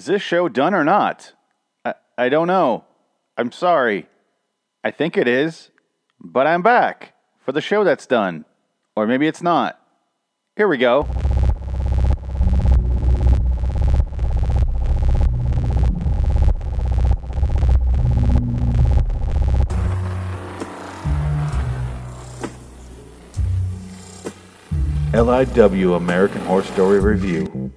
Is this show done or not? I, I don't know. I'm sorry. I think it is, but I'm back for the show that's done. Or maybe it's not. Here we go. LIW American Horror Story Review.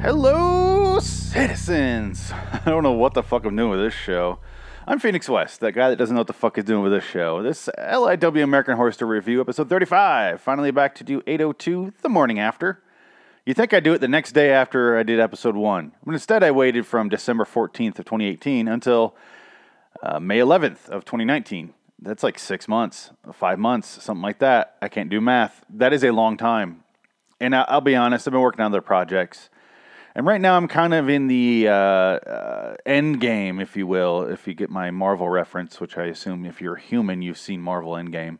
Hello, citizens! I don't know what the fuck I'm doing with this show. I'm Phoenix West, that guy that doesn't know what the fuck he's doing with this show. This LIW American Horror Story Review, episode 35. Finally back to do 802 the morning after. You think I'd do it the next day after I did episode 1, but instead I waited from December 14th of 2018 until uh, May 11th of 2019 that's like six months, five months, something like that. I can't do math. That is a long time. And I, will be honest, I've been working on other projects. And right now I'm kind of in the uh, uh, end game, if you will, if you get my Marvel reference, which I assume if you're human, you've seen Marvel Endgame.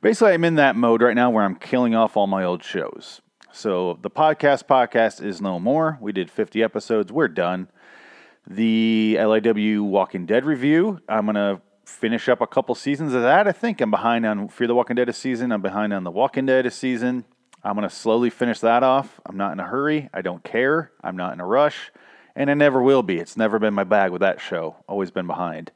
Basically, I'm in that mode right now where I'm killing off all my old shows. So the podcast podcast is no more. We did 50 episodes. We're done. The LIW Walking Dead review, I'm to finish up a couple seasons of that. I think I'm behind on Fear the Walking Dead a season. I'm behind on The Walking Dead a season. I'm going to slowly finish that off. I'm not in a hurry. I don't care. I'm not in a rush. And I never will be. It's never been my bag with that show. Always been behind.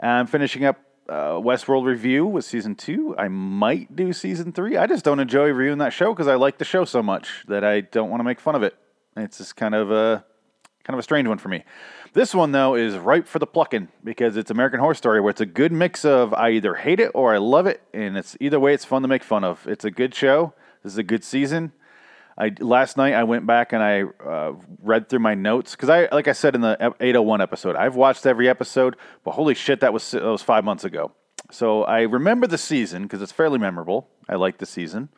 I'm finishing up uh, Westworld review with season two. I might do season three. I just don't enjoy reviewing that show because I like the show so much that I don't want to make fun of it. It's just kind of a kind of a strange one for me. This one, though, is ripe for the plucking because it's American Horror Story, where it's a good mix of I either hate it or I love it, and it's either way, it's fun to make fun of. It's a good show. This is a good season. I last night I went back and I uh, read through my notes because I, like I said in the 801 episode, I've watched every episode, but holy shit, that was that was five months ago. So I remember the season because it's fairly memorable. I like the season,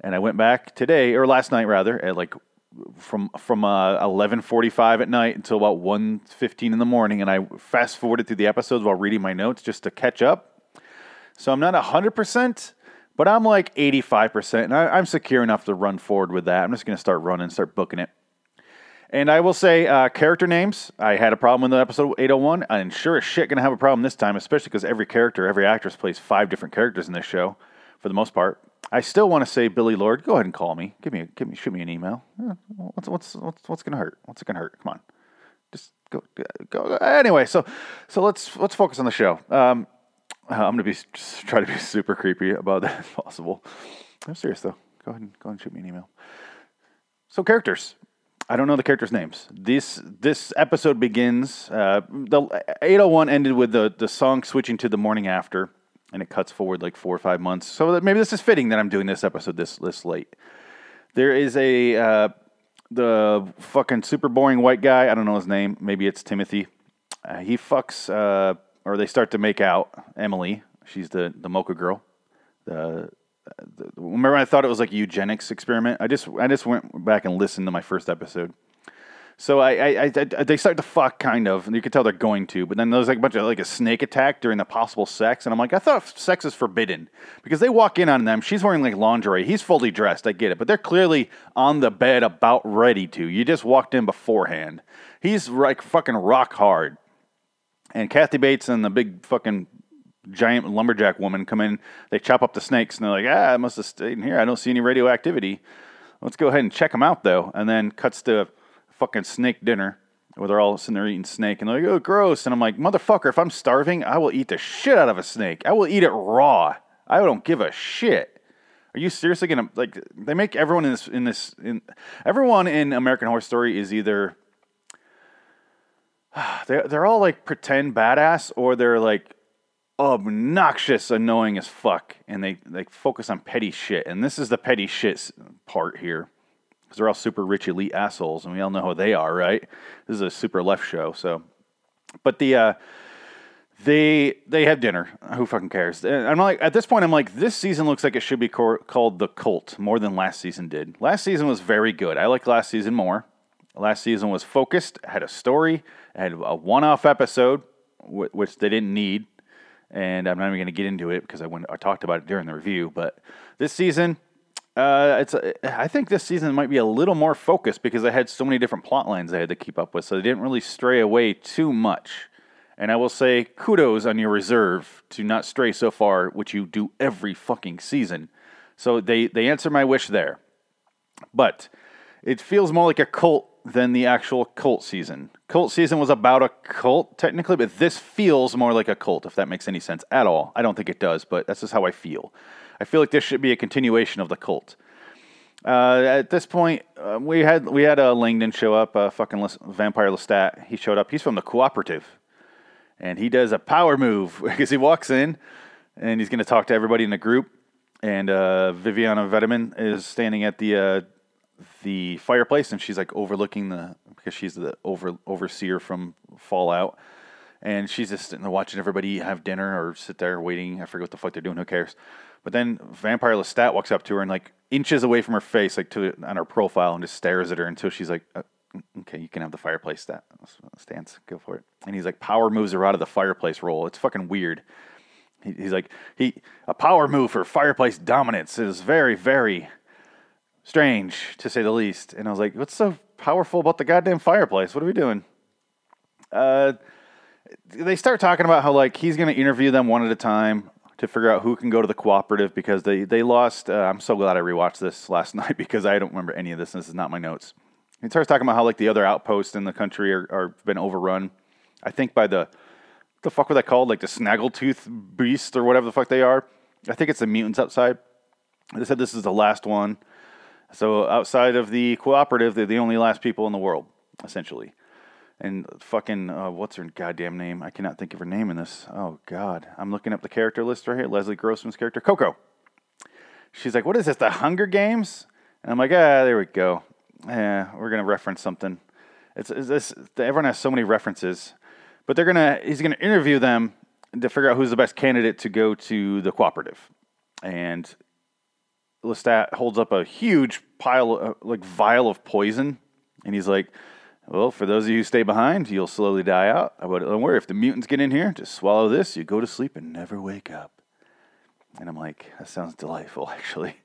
and I went back today or last night rather at like from from uh, 11:45 at night until about 1:15 in the morning, and I fast forwarded through the episodes while reading my notes just to catch up. So I'm not 100%, but I'm like 85%, and I, am secure enough to run forward with that. I'm just going to start running, start booking it. And I will say, uh, character names. I had a problem the episode 801, I'm sure as shit going to have a problem this time, especially because every character, every actress plays five different characters in this show, for the most part. I still want to say Billie Lourd, Go ahead and call me. Give me, give me, shoot me an email. What's what's what's what's gonna hurt? What's it gonna hurt? Come on, just go go. Anyway, so so let's let's focus on the show. Um, I'm gonna be try to be super creepy about that if possible. I'm serious though. Go ahead and go ahead and shoot me an email. So characters. I don't know the characters' names. This this episode begins. Uh, the 801 ended with the the song switching to the morning after and it cuts forward like four or five months. So maybe this is fitting that I'm doing this episode this this late. There is a uh, the fucking super boring white guy. I don't know his name. Maybe it's Timothy. Uh, he fucks, uh, or they start to make out. Emily, she's the the mocha girl. The, the remember I thought it was like a eugenics experiment. I just I just went back and listened to my first episode. So I, I, I, they start to fuck kind of, and you can tell they're going to. But then there's like a bunch of like a snake attack during the possible sex, and I'm like, I thought sex is forbidden because they walk in on them. She's wearing like lingerie. He's fully dressed. I get it, but they're clearly on the bed, about ready to. You just walked in beforehand. He's like fucking rock hard, and Kathy Bates and the big fucking giant lumberjack woman come in. They chop up the snakes, and they're like, Ah, I must have stayed in here. I don't see any radioactivity. Let's go ahead and check them out though. And then cuts to fucking snake dinner where they're all sitting there eating snake and they're like, oh, gross. And I'm like, motherfucker, if I'm starving, I will eat the shit out of a snake. I will eat it raw. I don't give a shit. Are you seriously gonna like? They make everyone in this in this in everyone in American Horror Story is either they're they're all like pretend badass or they're like obnoxious, annoying as fuck, and they they focus on petty shit. And this is the petty shit part here because they're all super rich elite assholes, and we all know who they are, right? This is a super left show, so. But the uh, they they have dinner. Who fucking cares? I'm like at this point, I'm like this season looks like it should be called the Cult more than last season did. Last season was very good. I like last season more. Last season was focused, had a story, had a one-off episode, which they didn't need, and I'm not even going to get into it because I went I talked about it during the review. But this season, Uh, it's. I think this season might be a little more focused because I had so many different plot lines I had to keep up with, so they didn't really stray away too much. And I will say kudos on your reserve to not stray so far, which you do every fucking season. So they they answer my wish there, but it feels more like a cult than the actual cult season. Cult season was about a cult technically, but this feels more like a cult. If that makes any sense at all, I don't think it does, but that's just how I feel. I feel like this should be a continuation of the cult. Uh, at this point, uh, we had we had a uh, Langdon show up, uh, fucking Les- vampire Lestat. He showed up. He's from the cooperative, and he does a power move because he walks in, and he's going to talk to everybody in the group. And uh, Viviana Vitamin is standing at the the fireplace, and she's like overlooking the because she's the over overseer from Fallout, and she's just sitting there watching everybody have dinner or sit there waiting. I forget what the fuck they're doing. Who cares? But then Vampire Lestat walks up to her and like inches away from her face, like to on her profile, and just stares at her until she's like, uh, "Okay, you can have the fireplace stat stance. Go for it." And he's like, power moves her out of the fireplace role. It's fucking weird. He, he's like, he a power move for fireplace dominance is very, very strange to say the least. And I was like, "What's so powerful about the goddamn fireplace? What are we doing?" Uh, they start talking about how like he's going to interview them one at a time to figure out who can go to the cooperative because they they lost. Uh, I'm so glad I rewatched this last night because I don't remember any of this. this is not my notes. He starts talking about how like the other outposts in the country are, are been overrun. I think by the the fuck were they called? Like the snaggletooth beast or whatever the fuck they are. I think it's the mutants outside. They said this is the last one. So outside of the cooperative, they're the only last people in the world, essentially and fucking uh, what's her goddamn name? I cannot think of her name in this. Oh God, I'm looking up the character list right here. Leslie Grossman's character, Coco. She's like, "What is this? The Hunger Games?" And I'm like, "Ah, there we go. Yeah, we're gonna reference something. It's, it's this. Everyone has so many references, but they're gonna. He's gonna interview them to figure out who's the best candidate to go to the cooperative, and Lestat holds up a huge pile, of, like vial of poison, and he's like well, for those of you who stay behind, you'll slowly die out. But don't worry, if the mutants get in here, just swallow this, you go to sleep and never wake up. And I'm like, that sounds delightful, actually.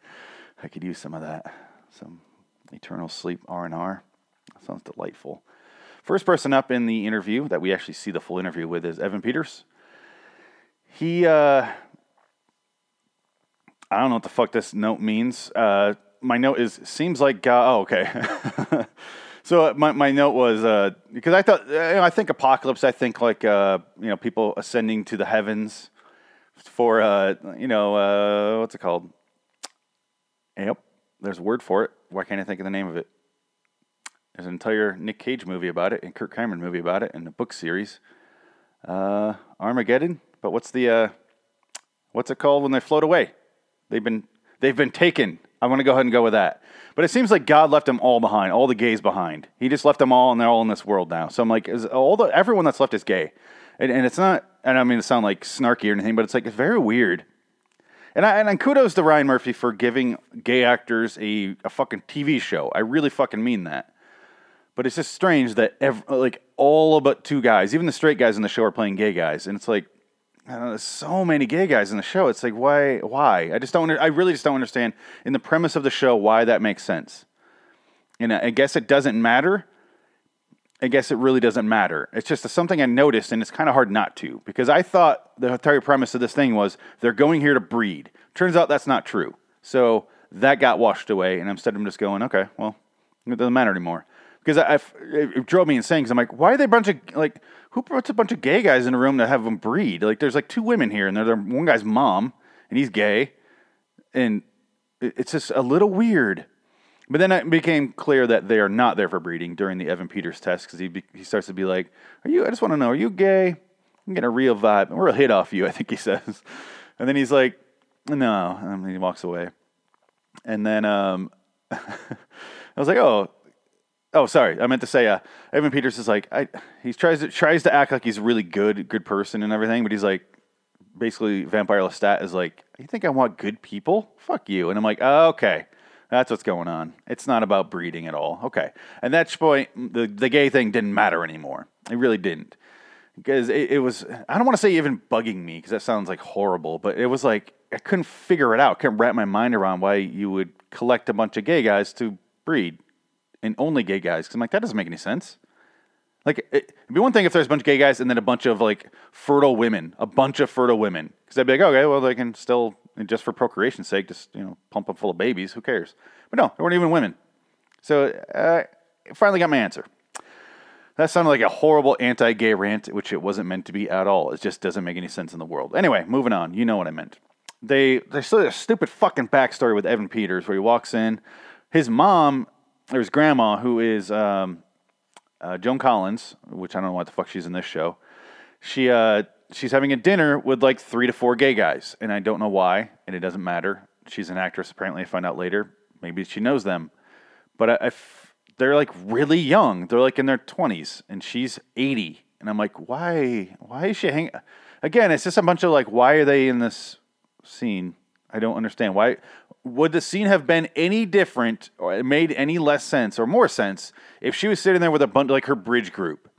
I could use some of that. Some eternal sleep R&R. Sounds delightful. First person up in the interview that we actually see the full interview with is Evan Peters. He, uh, I don't know what the fuck this note means. Uh, my note is, seems like God, oh, okay. So uh, my, my note was uh, because I thought you know, I think apocalypse. I think like uh, you know people ascending to the heavens for uh, you know uh, what's it called? Yep, there's a word for it. Why can't I think of the name of it? There's an entire Nick Cage movie about it and Kirk Cameron movie about it and a book series. Uh, Armageddon. But what's the what's it called when they float away? They've been they've been taken. I want to go ahead and go with that. But it seems like God left them all behind, all the gays behind. He just left them all, and they're all in this world now. So I'm like, is all the everyone that's left is gay, and, and it's not. And I mean to sound like snarky or anything, but it's like it's very weird. And I, and kudos to Ryan Murphy for giving gay actors a, a fucking TV show. I really fucking mean that. But it's just strange that every, like all but two guys, even the straight guys in the show, are playing gay guys, and it's like know, there's so many gay guys in the show. It's like why? Why? I just don't. I really just don't understand in the premise of the show why that makes sense. And I guess it doesn't matter. I guess it really doesn't matter. It's just something I noticed, and it's kind of hard not to because I thought the entire premise of this thing was they're going here to breed. Turns out that's not true. So that got washed away, and instead I'm just going, okay, well, it doesn't matter anymore because I, it drove me insane. Because I'm like, why are they a bunch of like who puts a bunch of gay guys in a room to have them breed? Like, there's like two women here, and they're, one guy's mom, and he's gay, and it's just a little weird. But then it became clear that they are not there for breeding during the Evan Peters test because he be, he starts to be like, "Are you? I just want to know, are you gay? I'm getting a real vibe. We're a hit off you." I think he says, and then he's like, "No," and he walks away. And then um, I was like, "Oh, Oh, sorry. I meant to say, uh, Evan Peters is like, I, he tries to tries to act like he's a really good, good person and everything, but he's like, basically, Vampire Lestat is like, you think I want good people? Fuck you. And I'm like, oh, okay, that's what's going on. It's not about breeding at all. Okay. And that point, the the gay thing didn't matter anymore. It really didn't, because it, it was. I don't want to say even bugging me because that sounds like horrible, but it was like I couldn't figure it out. Couldn't wrap my mind around why you would collect a bunch of gay guys to breed, and only gay guys. Because I'm like, that doesn't make any sense. Like, it, would be one thing if there's a bunch of gay guys and then a bunch of like fertile women, a bunch of fertile women. Because I'd be like, okay, well, they can still, just for procreation's sake, just, you know, pump them full of babies. Who cares? But no, there weren't even women. So uh, finally got my answer. That sounded like a horrible anti gay rant, which it wasn't meant to be at all. It just doesn't make any sense in the world. Anyway, moving on. You know what I meant. They, there's still a stupid fucking backstory with Evan Peters where he walks in. His mom, his grandma, who is um, uh, Joan Collins, which I don't know what the fuck she's in this show. She uh, she's having a dinner with like three to four gay guys, and I don't know why, and it doesn't matter. She's an actress, apparently. I find out later. Maybe she knows them, but I, I f- they're like really young. They're like in their twenties, and she's eighty, and I'm like, why? Why is she hanging? Again, it's just a bunch of like, why are they in this scene? I don't understand why. Would the scene have been any different or made any less sense or more sense if she was sitting there with a bunch like her bridge group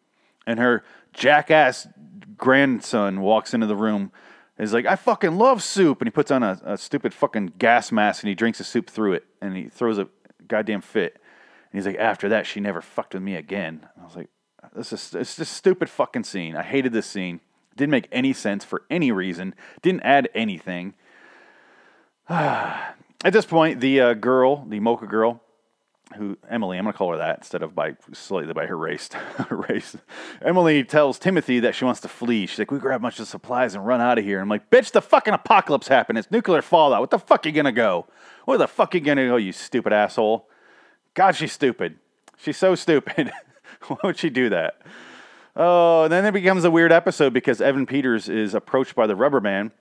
and her jackass grandson walks into the room is like, I fucking love soup. And he puts on a, a, stupid fucking gas mask and he drinks the soup through it and he throws a goddamn fit. And he's like, after that, she never fucked with me again. I was like, this is it's just stupid fucking scene. I hated this scene. Didn't make any sense for any reason. Didn't add anything. At this point, the uh, girl, the mocha girl, who Emily, I'm going to call her that instead of by slightly by her race. race. Emily tells Timothy that she wants to flee. She's like, "We grab a bunch of supplies and run out of here." I'm like, "Bitch, the fucking apocalypse happened. It's nuclear fallout. What the fuck are you gonna go? Where the fuck are you gonna go, you stupid asshole?" God, she's stupid. She's so stupid. Why would she do that? Oh, and then it becomes a weird episode because Evan Peters is approached by the rubber man,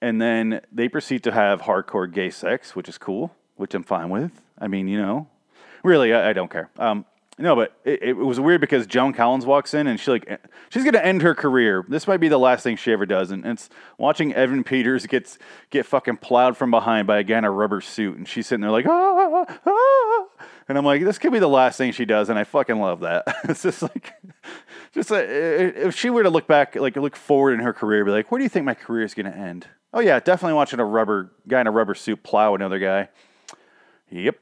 and then they proceed to have hardcore gay sex, which is cool, which I'm fine with. I mean, you know, really, I, I don't care. Um, no, but it, it, was weird because Joan Collins walks in and she like she's gonna end her career. This might be the last thing she ever does, and it's watching Evan Peters gets get fucking plowed from behind by a guy in a rubber suit, and she's sitting there like ah, ah, and I'm like, this could be the last thing she does, and I fucking love that. it's just like, just if she were to look back, like look forward in her career, be like, where do you think my career is gonna end? Oh yeah, definitely watching a rubber guy in a rubber suit plow another guy. Yep,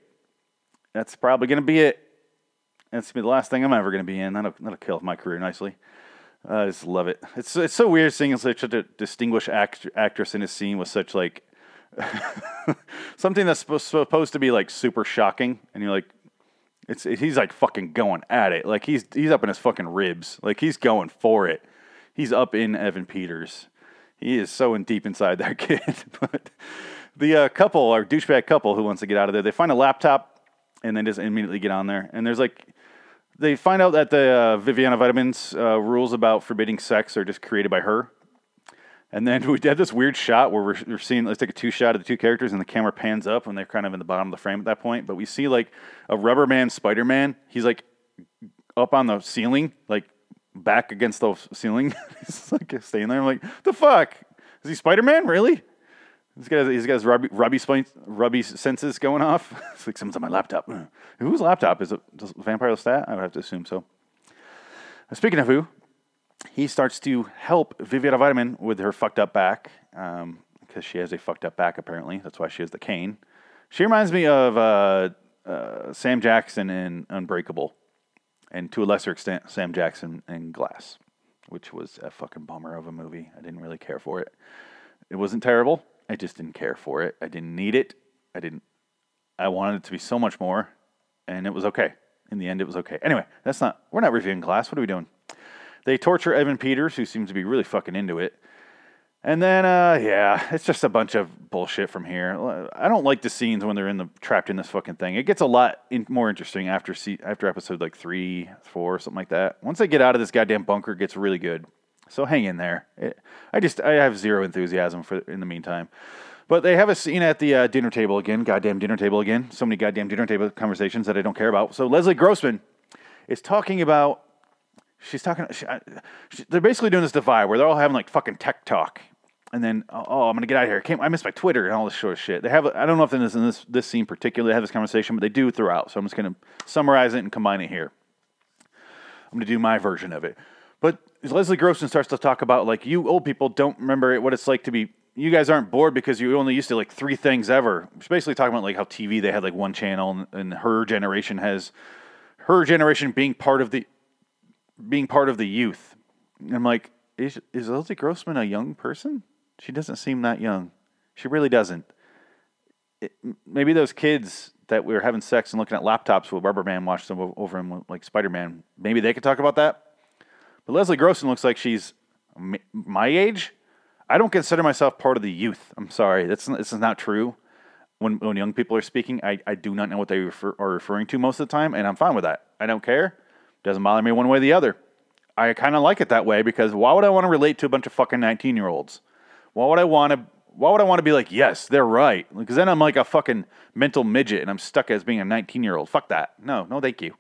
that's probably going to be it. That's gonna be the last thing I'm ever going to be in. That'll, that'll kill my career nicely. I just love it. It's it's so weird seeing such a distinguished act, actress in a scene with such like something that's supposed to be like super shocking, and you're like, it's he's like fucking going at it. Like he's he's up in his fucking ribs. Like he's going for it. He's up in Evan Peters. He is so in deep inside that kid. but the uh, couple, our douchebag couple who wants to get out of there, they find a laptop and then just immediately get on there. And there's like, they find out that the uh, Viviana Vitamins uh, rules about forbidding sex are just created by her. And then we had this weird shot where we're, we're seeing, let's take a two shot of the two characters, and the camera pans up when they're kind of in the bottom of the frame at that point. But we see like a rubber man Spider Man. He's like up on the ceiling, like back against the ceiling. He's like staying there. I'm like, the fuck? Is he Spider Man? Really? He's got, he's got his rubby, rubby, rubby senses going off. it's like someone's on my laptop. Whose laptop? Is it Vampire Lestat? I would have to assume so. Speaking of who, he starts to help Viviana Vitamin with her fucked up back because um, she has a fucked up back, apparently. That's why she has the cane. She reminds me of uh, uh, Sam Jackson in Unbreakable, and to a lesser extent, Sam Jackson in Glass, which was a fucking bummer of a movie. I didn't really care for it. It wasn't terrible I just didn't care for it. I didn't need it. I didn't. I wanted it to be so much more, and it was okay. In the end, it was okay. Anyway, that's not. We're not reviewing Glass. What are we doing? They torture Evan Peters, who seems to be really fucking into it. And then, uh, yeah, it's just a bunch of bullshit from here. I don't like the scenes when they're in the trapped in this fucking thing. It gets a lot in, more interesting after after episode like three, four, something like that. Once they get out of this goddamn bunker, it gets really good. So hang in there. It, I just I have zero enthusiasm for in the meantime. But they have a scene at the uh, dinner table again. Goddamn dinner table again. So many goddamn dinner table conversations that I don't care about. So Leslie Grossman is talking about. She's talking. She, she, they're basically doing this divide where they're all having like fucking tech talk, and then oh, oh I'm gonna get out of here. I, can't, I missed my Twitter and all this sort of shit. They have. I don't know if this in this this scene particularly they have this conversation, but they do throughout. So I'm just gonna summarize it and combine it here. I'm gonna do my version of it. But Leslie Grossman starts to talk about like you old people don't remember what it's like to be you guys aren't bored because you only used to like three things ever. She's basically talking about like how TV they had like one channel, and, and her generation has her generation being part of the being part of the youth. And I'm like, is is Lizzie Grossman a young person? She doesn't seem that young. She really doesn't. It, maybe those kids that we were having sex and looking at laptops with Rubber Man watched them over him like Spider Man. Maybe they could talk about that. But Leslie Grossman looks like she's my age. I don't consider myself part of the youth. I'm sorry, that's this is not true. When when young people are speaking, I, I do not know what they refer, are referring to most of the time, and I'm fine with that. I don't care. Doesn't bother me one way or the other. I kind of like it that way because why would I want to relate to a bunch of fucking 19 year olds? Why would I want to? Why would I want to be like, yes, they're right? Because then I'm like a fucking mental midget and I'm stuck as being a 19 year old. Fuck that. No, no, thank you.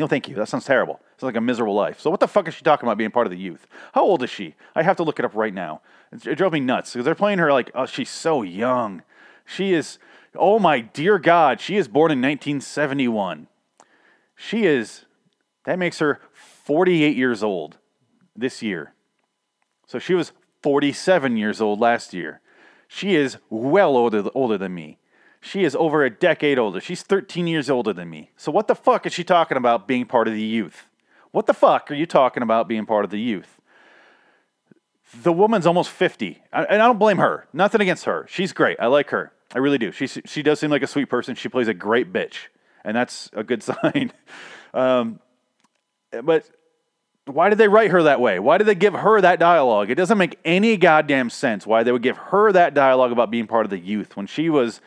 No, thank you. That sounds terrible. It's like a miserable life. So what the fuck is she talking about being part of the youth? How old is she? I have to look it up right now. It, it drove me nuts because they're playing her like, oh, she's so young. She is, oh my dear God, she is born in 1971. She is, that makes her 48 years old this year. So she was 47 years old last year. She is well older, older than me. She is over a decade older. She's 13 years older than me. So what the fuck is she talking about being part of the youth? What the fuck are you talking about being part of the youth? The woman's almost 50. And I don't blame her. Nothing against her. She's great. I like her. I really do. She, she does seem like a sweet person. She plays a great bitch. And that's a good sign. Um, but why did they write her that way? Why did they give her that dialogue? It doesn't make any goddamn sense why they would give her that dialogue about being part of the youth when she was,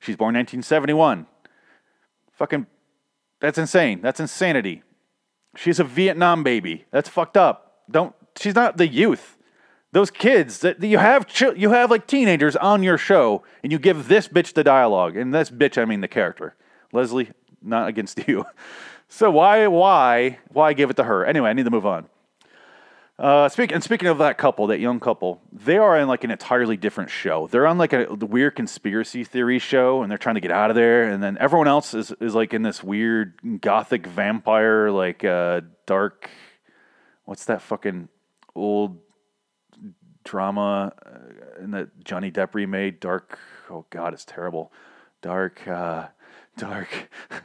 she's born 1971. Fucking, that's insane. That's insanity. She's a Vietnam baby. That's fucked up. Don't, she's not the youth. Those kids that you have, you have like teenagers on your show, and you give this bitch the dialogue, and this bitch I mean the character. Leslie, not against you. So why, why, why give it to her? Anyway, I need to move on. Uh, speak, and speaking of that couple, that young couple, they are in like an entirely different show. They're on like a weird conspiracy theory show, and they're trying to get out of there. And then everyone else is, is like in this weird gothic vampire, like uh, dark. What's that fucking old drama uh, that Johnny Depp remade? Dark. Oh God, it's terrible. Dark. Uh, dark.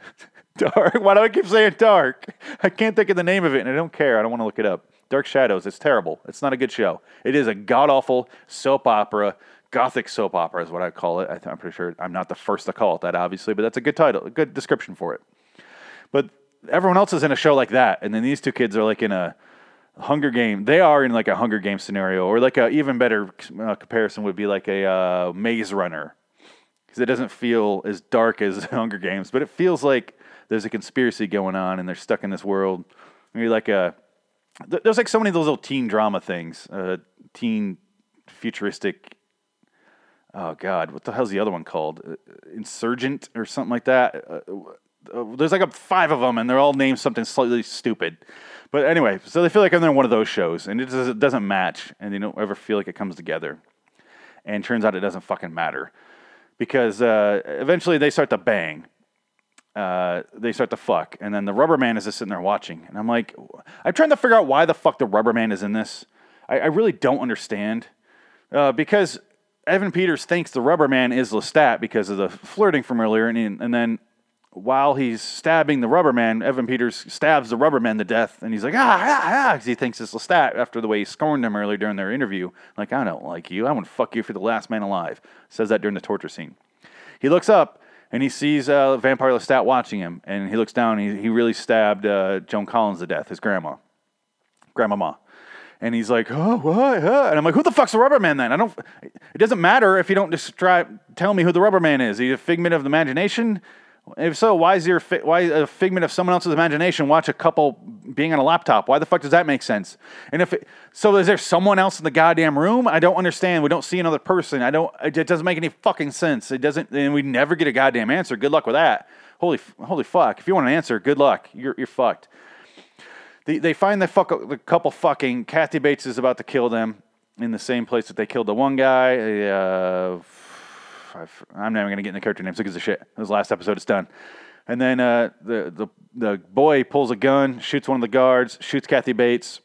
Dark. Why do I keep saying dark? I can't think of the name of it, and I don't care. I don't want to look it up. Dark Shadows. It's terrible. It's not a good show. It is a god awful soap opera. Gothic soap opera is what I call it. I am pretty sure I'm not the first to call it that, obviously, but that's a good title, a good description for it. But everyone else is in a show like that, and then these two kids are like in a Hunger Game. They are in like a Hunger Game scenario, or like a even better uh, comparison would be like a uh, Maze Runner, because it doesn't feel as dark as Hunger Games, but it feels like there's a conspiracy going on and they're stuck in this world. Maybe like a there's like so many of those little teen drama things, uh, teen futuristic. Oh God, what the hell's the other one called? Uh, Insurgent or something like that. Uh, uh, there's like a five of them, and they're all named something slightly stupid. But anyway, so they feel like I'm in one of those shows, and it, does, it doesn't match, and they don't ever feel like it comes together. And turns out it doesn't fucking matter because uh, eventually they start to bang. Uh, they start to fuck, and then the rubber man is just sitting there watching, and I'm like, I'm trying to figure out why the fuck the rubber man is in this. I, I really don't understand. Uh, because Evan Peters thinks the rubber man is Lestat because of the flirting from earlier, and, and then while he's stabbing the rubber man, Evan Peters stabs the rubber man to death, and he's like, ah, ah, ah, because he thinks it's Lestat after the way he scorned him earlier during their interview. Like, I don't like you. I want to fuck you for the last man alive. Says that during the torture scene. He looks up, and he sees uh, Vampire Lestat watching him, and he looks down. He, he really stabbed uh, Joan Collins to death, his grandma, grandmama. And he's like, oh, what? Huh? And I'm like, who the fuck's the rubber man then? I don't. It doesn't matter if you don't describe, tell me who the rubber man is. He's a figment of the imagination. If so, why is your why a figment of someone else's imagination watch a couple being on a laptop? Why the fuck does that make sense? And if it, so, is there someone else in the goddamn room? I don't understand. We don't see another person. I don't. It doesn't make any fucking sense. It doesn't, and we never get a goddamn answer. Good luck with that. Holy holy fuck! If you want an answer, good luck. You're you're fucked. They, they find the fuck the couple fucking. Kathy Bates is about to kill them in the same place that they killed the one guy. Uh, i am not even gonna get in the character names. Gives a shit? This last episode is done. And then uh, the the the boy pulls a gun, shoots one of the guards, shoots Kathy Bates,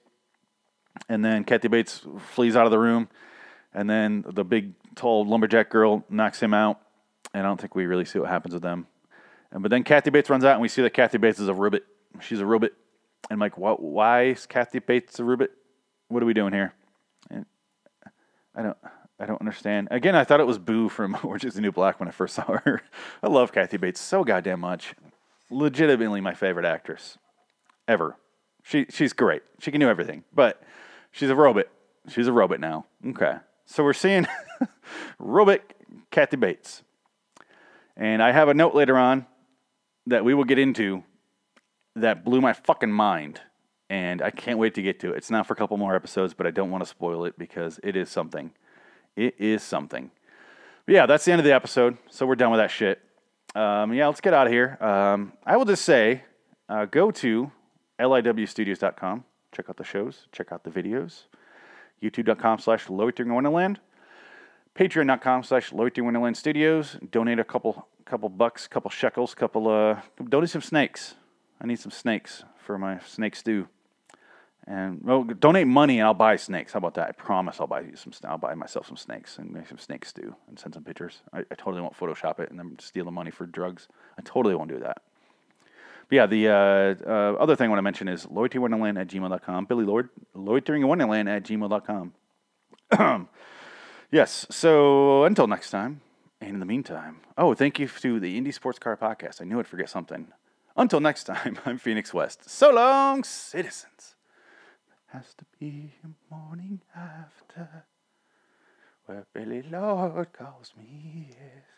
and then Kathy Bates flees out of the room. And then the big, tall lumberjack girl knocks him out. And I don't think we really see what happens with them. And but then Kathy Bates runs out, and we see that Kathy Bates is a ribbit. She's a ribbit. And I'm like, what? Why is Kathy Bates a ribbit? What are we doing here? And I don't. I don't understand. Again, I thought it was Boo from Orange is the New Black when I first saw her. I love Kathy Bates so goddamn much. Legitimately my favorite actress ever. She she's great. She can do everything. But she's a robot. She's a robot now. Okay. So we're seeing robot Kathy Bates. And I have a note later on that we will get into that blew my fucking mind. And I can't wait to get to it. It's not for a couple more episodes, but I don't want to spoil it because it is something. It is something. But yeah, that's the end of the episode. So we're done with that shit. Um, yeah, let's get out of here. Um, I will just say uh, go to liwstudios.com. Check out the shows, check out the videos. YouTube.com slash Loitering Wonderland. Patreon.com slash Loitering Wonderland Studios. Donate a couple couple bucks, couple shekels, couple uh donate some snakes. I need some snakes for my snake stew. And well, donate money and I'll buy snakes. How about that? I promise I'll buy you some. I'll buy myself some snakes and make some snake stew and send some pictures. I, I totally won't Photoshop it and then steal the money for drugs. I totally won't do that. But yeah, the uh, uh, other thing I want to mention is loiteringwonderland at gmail.com. Billie Lourd, loiteringwonderland at gmail.com. yes, so until next time, and in the meantime, oh, thank you to the Indie Sports Car Podcast. I knew I'd forget something. Until next time, I'm Phoenix West. So long, citizens. Has to be a morning after where Billie Lourd calls me. Yes.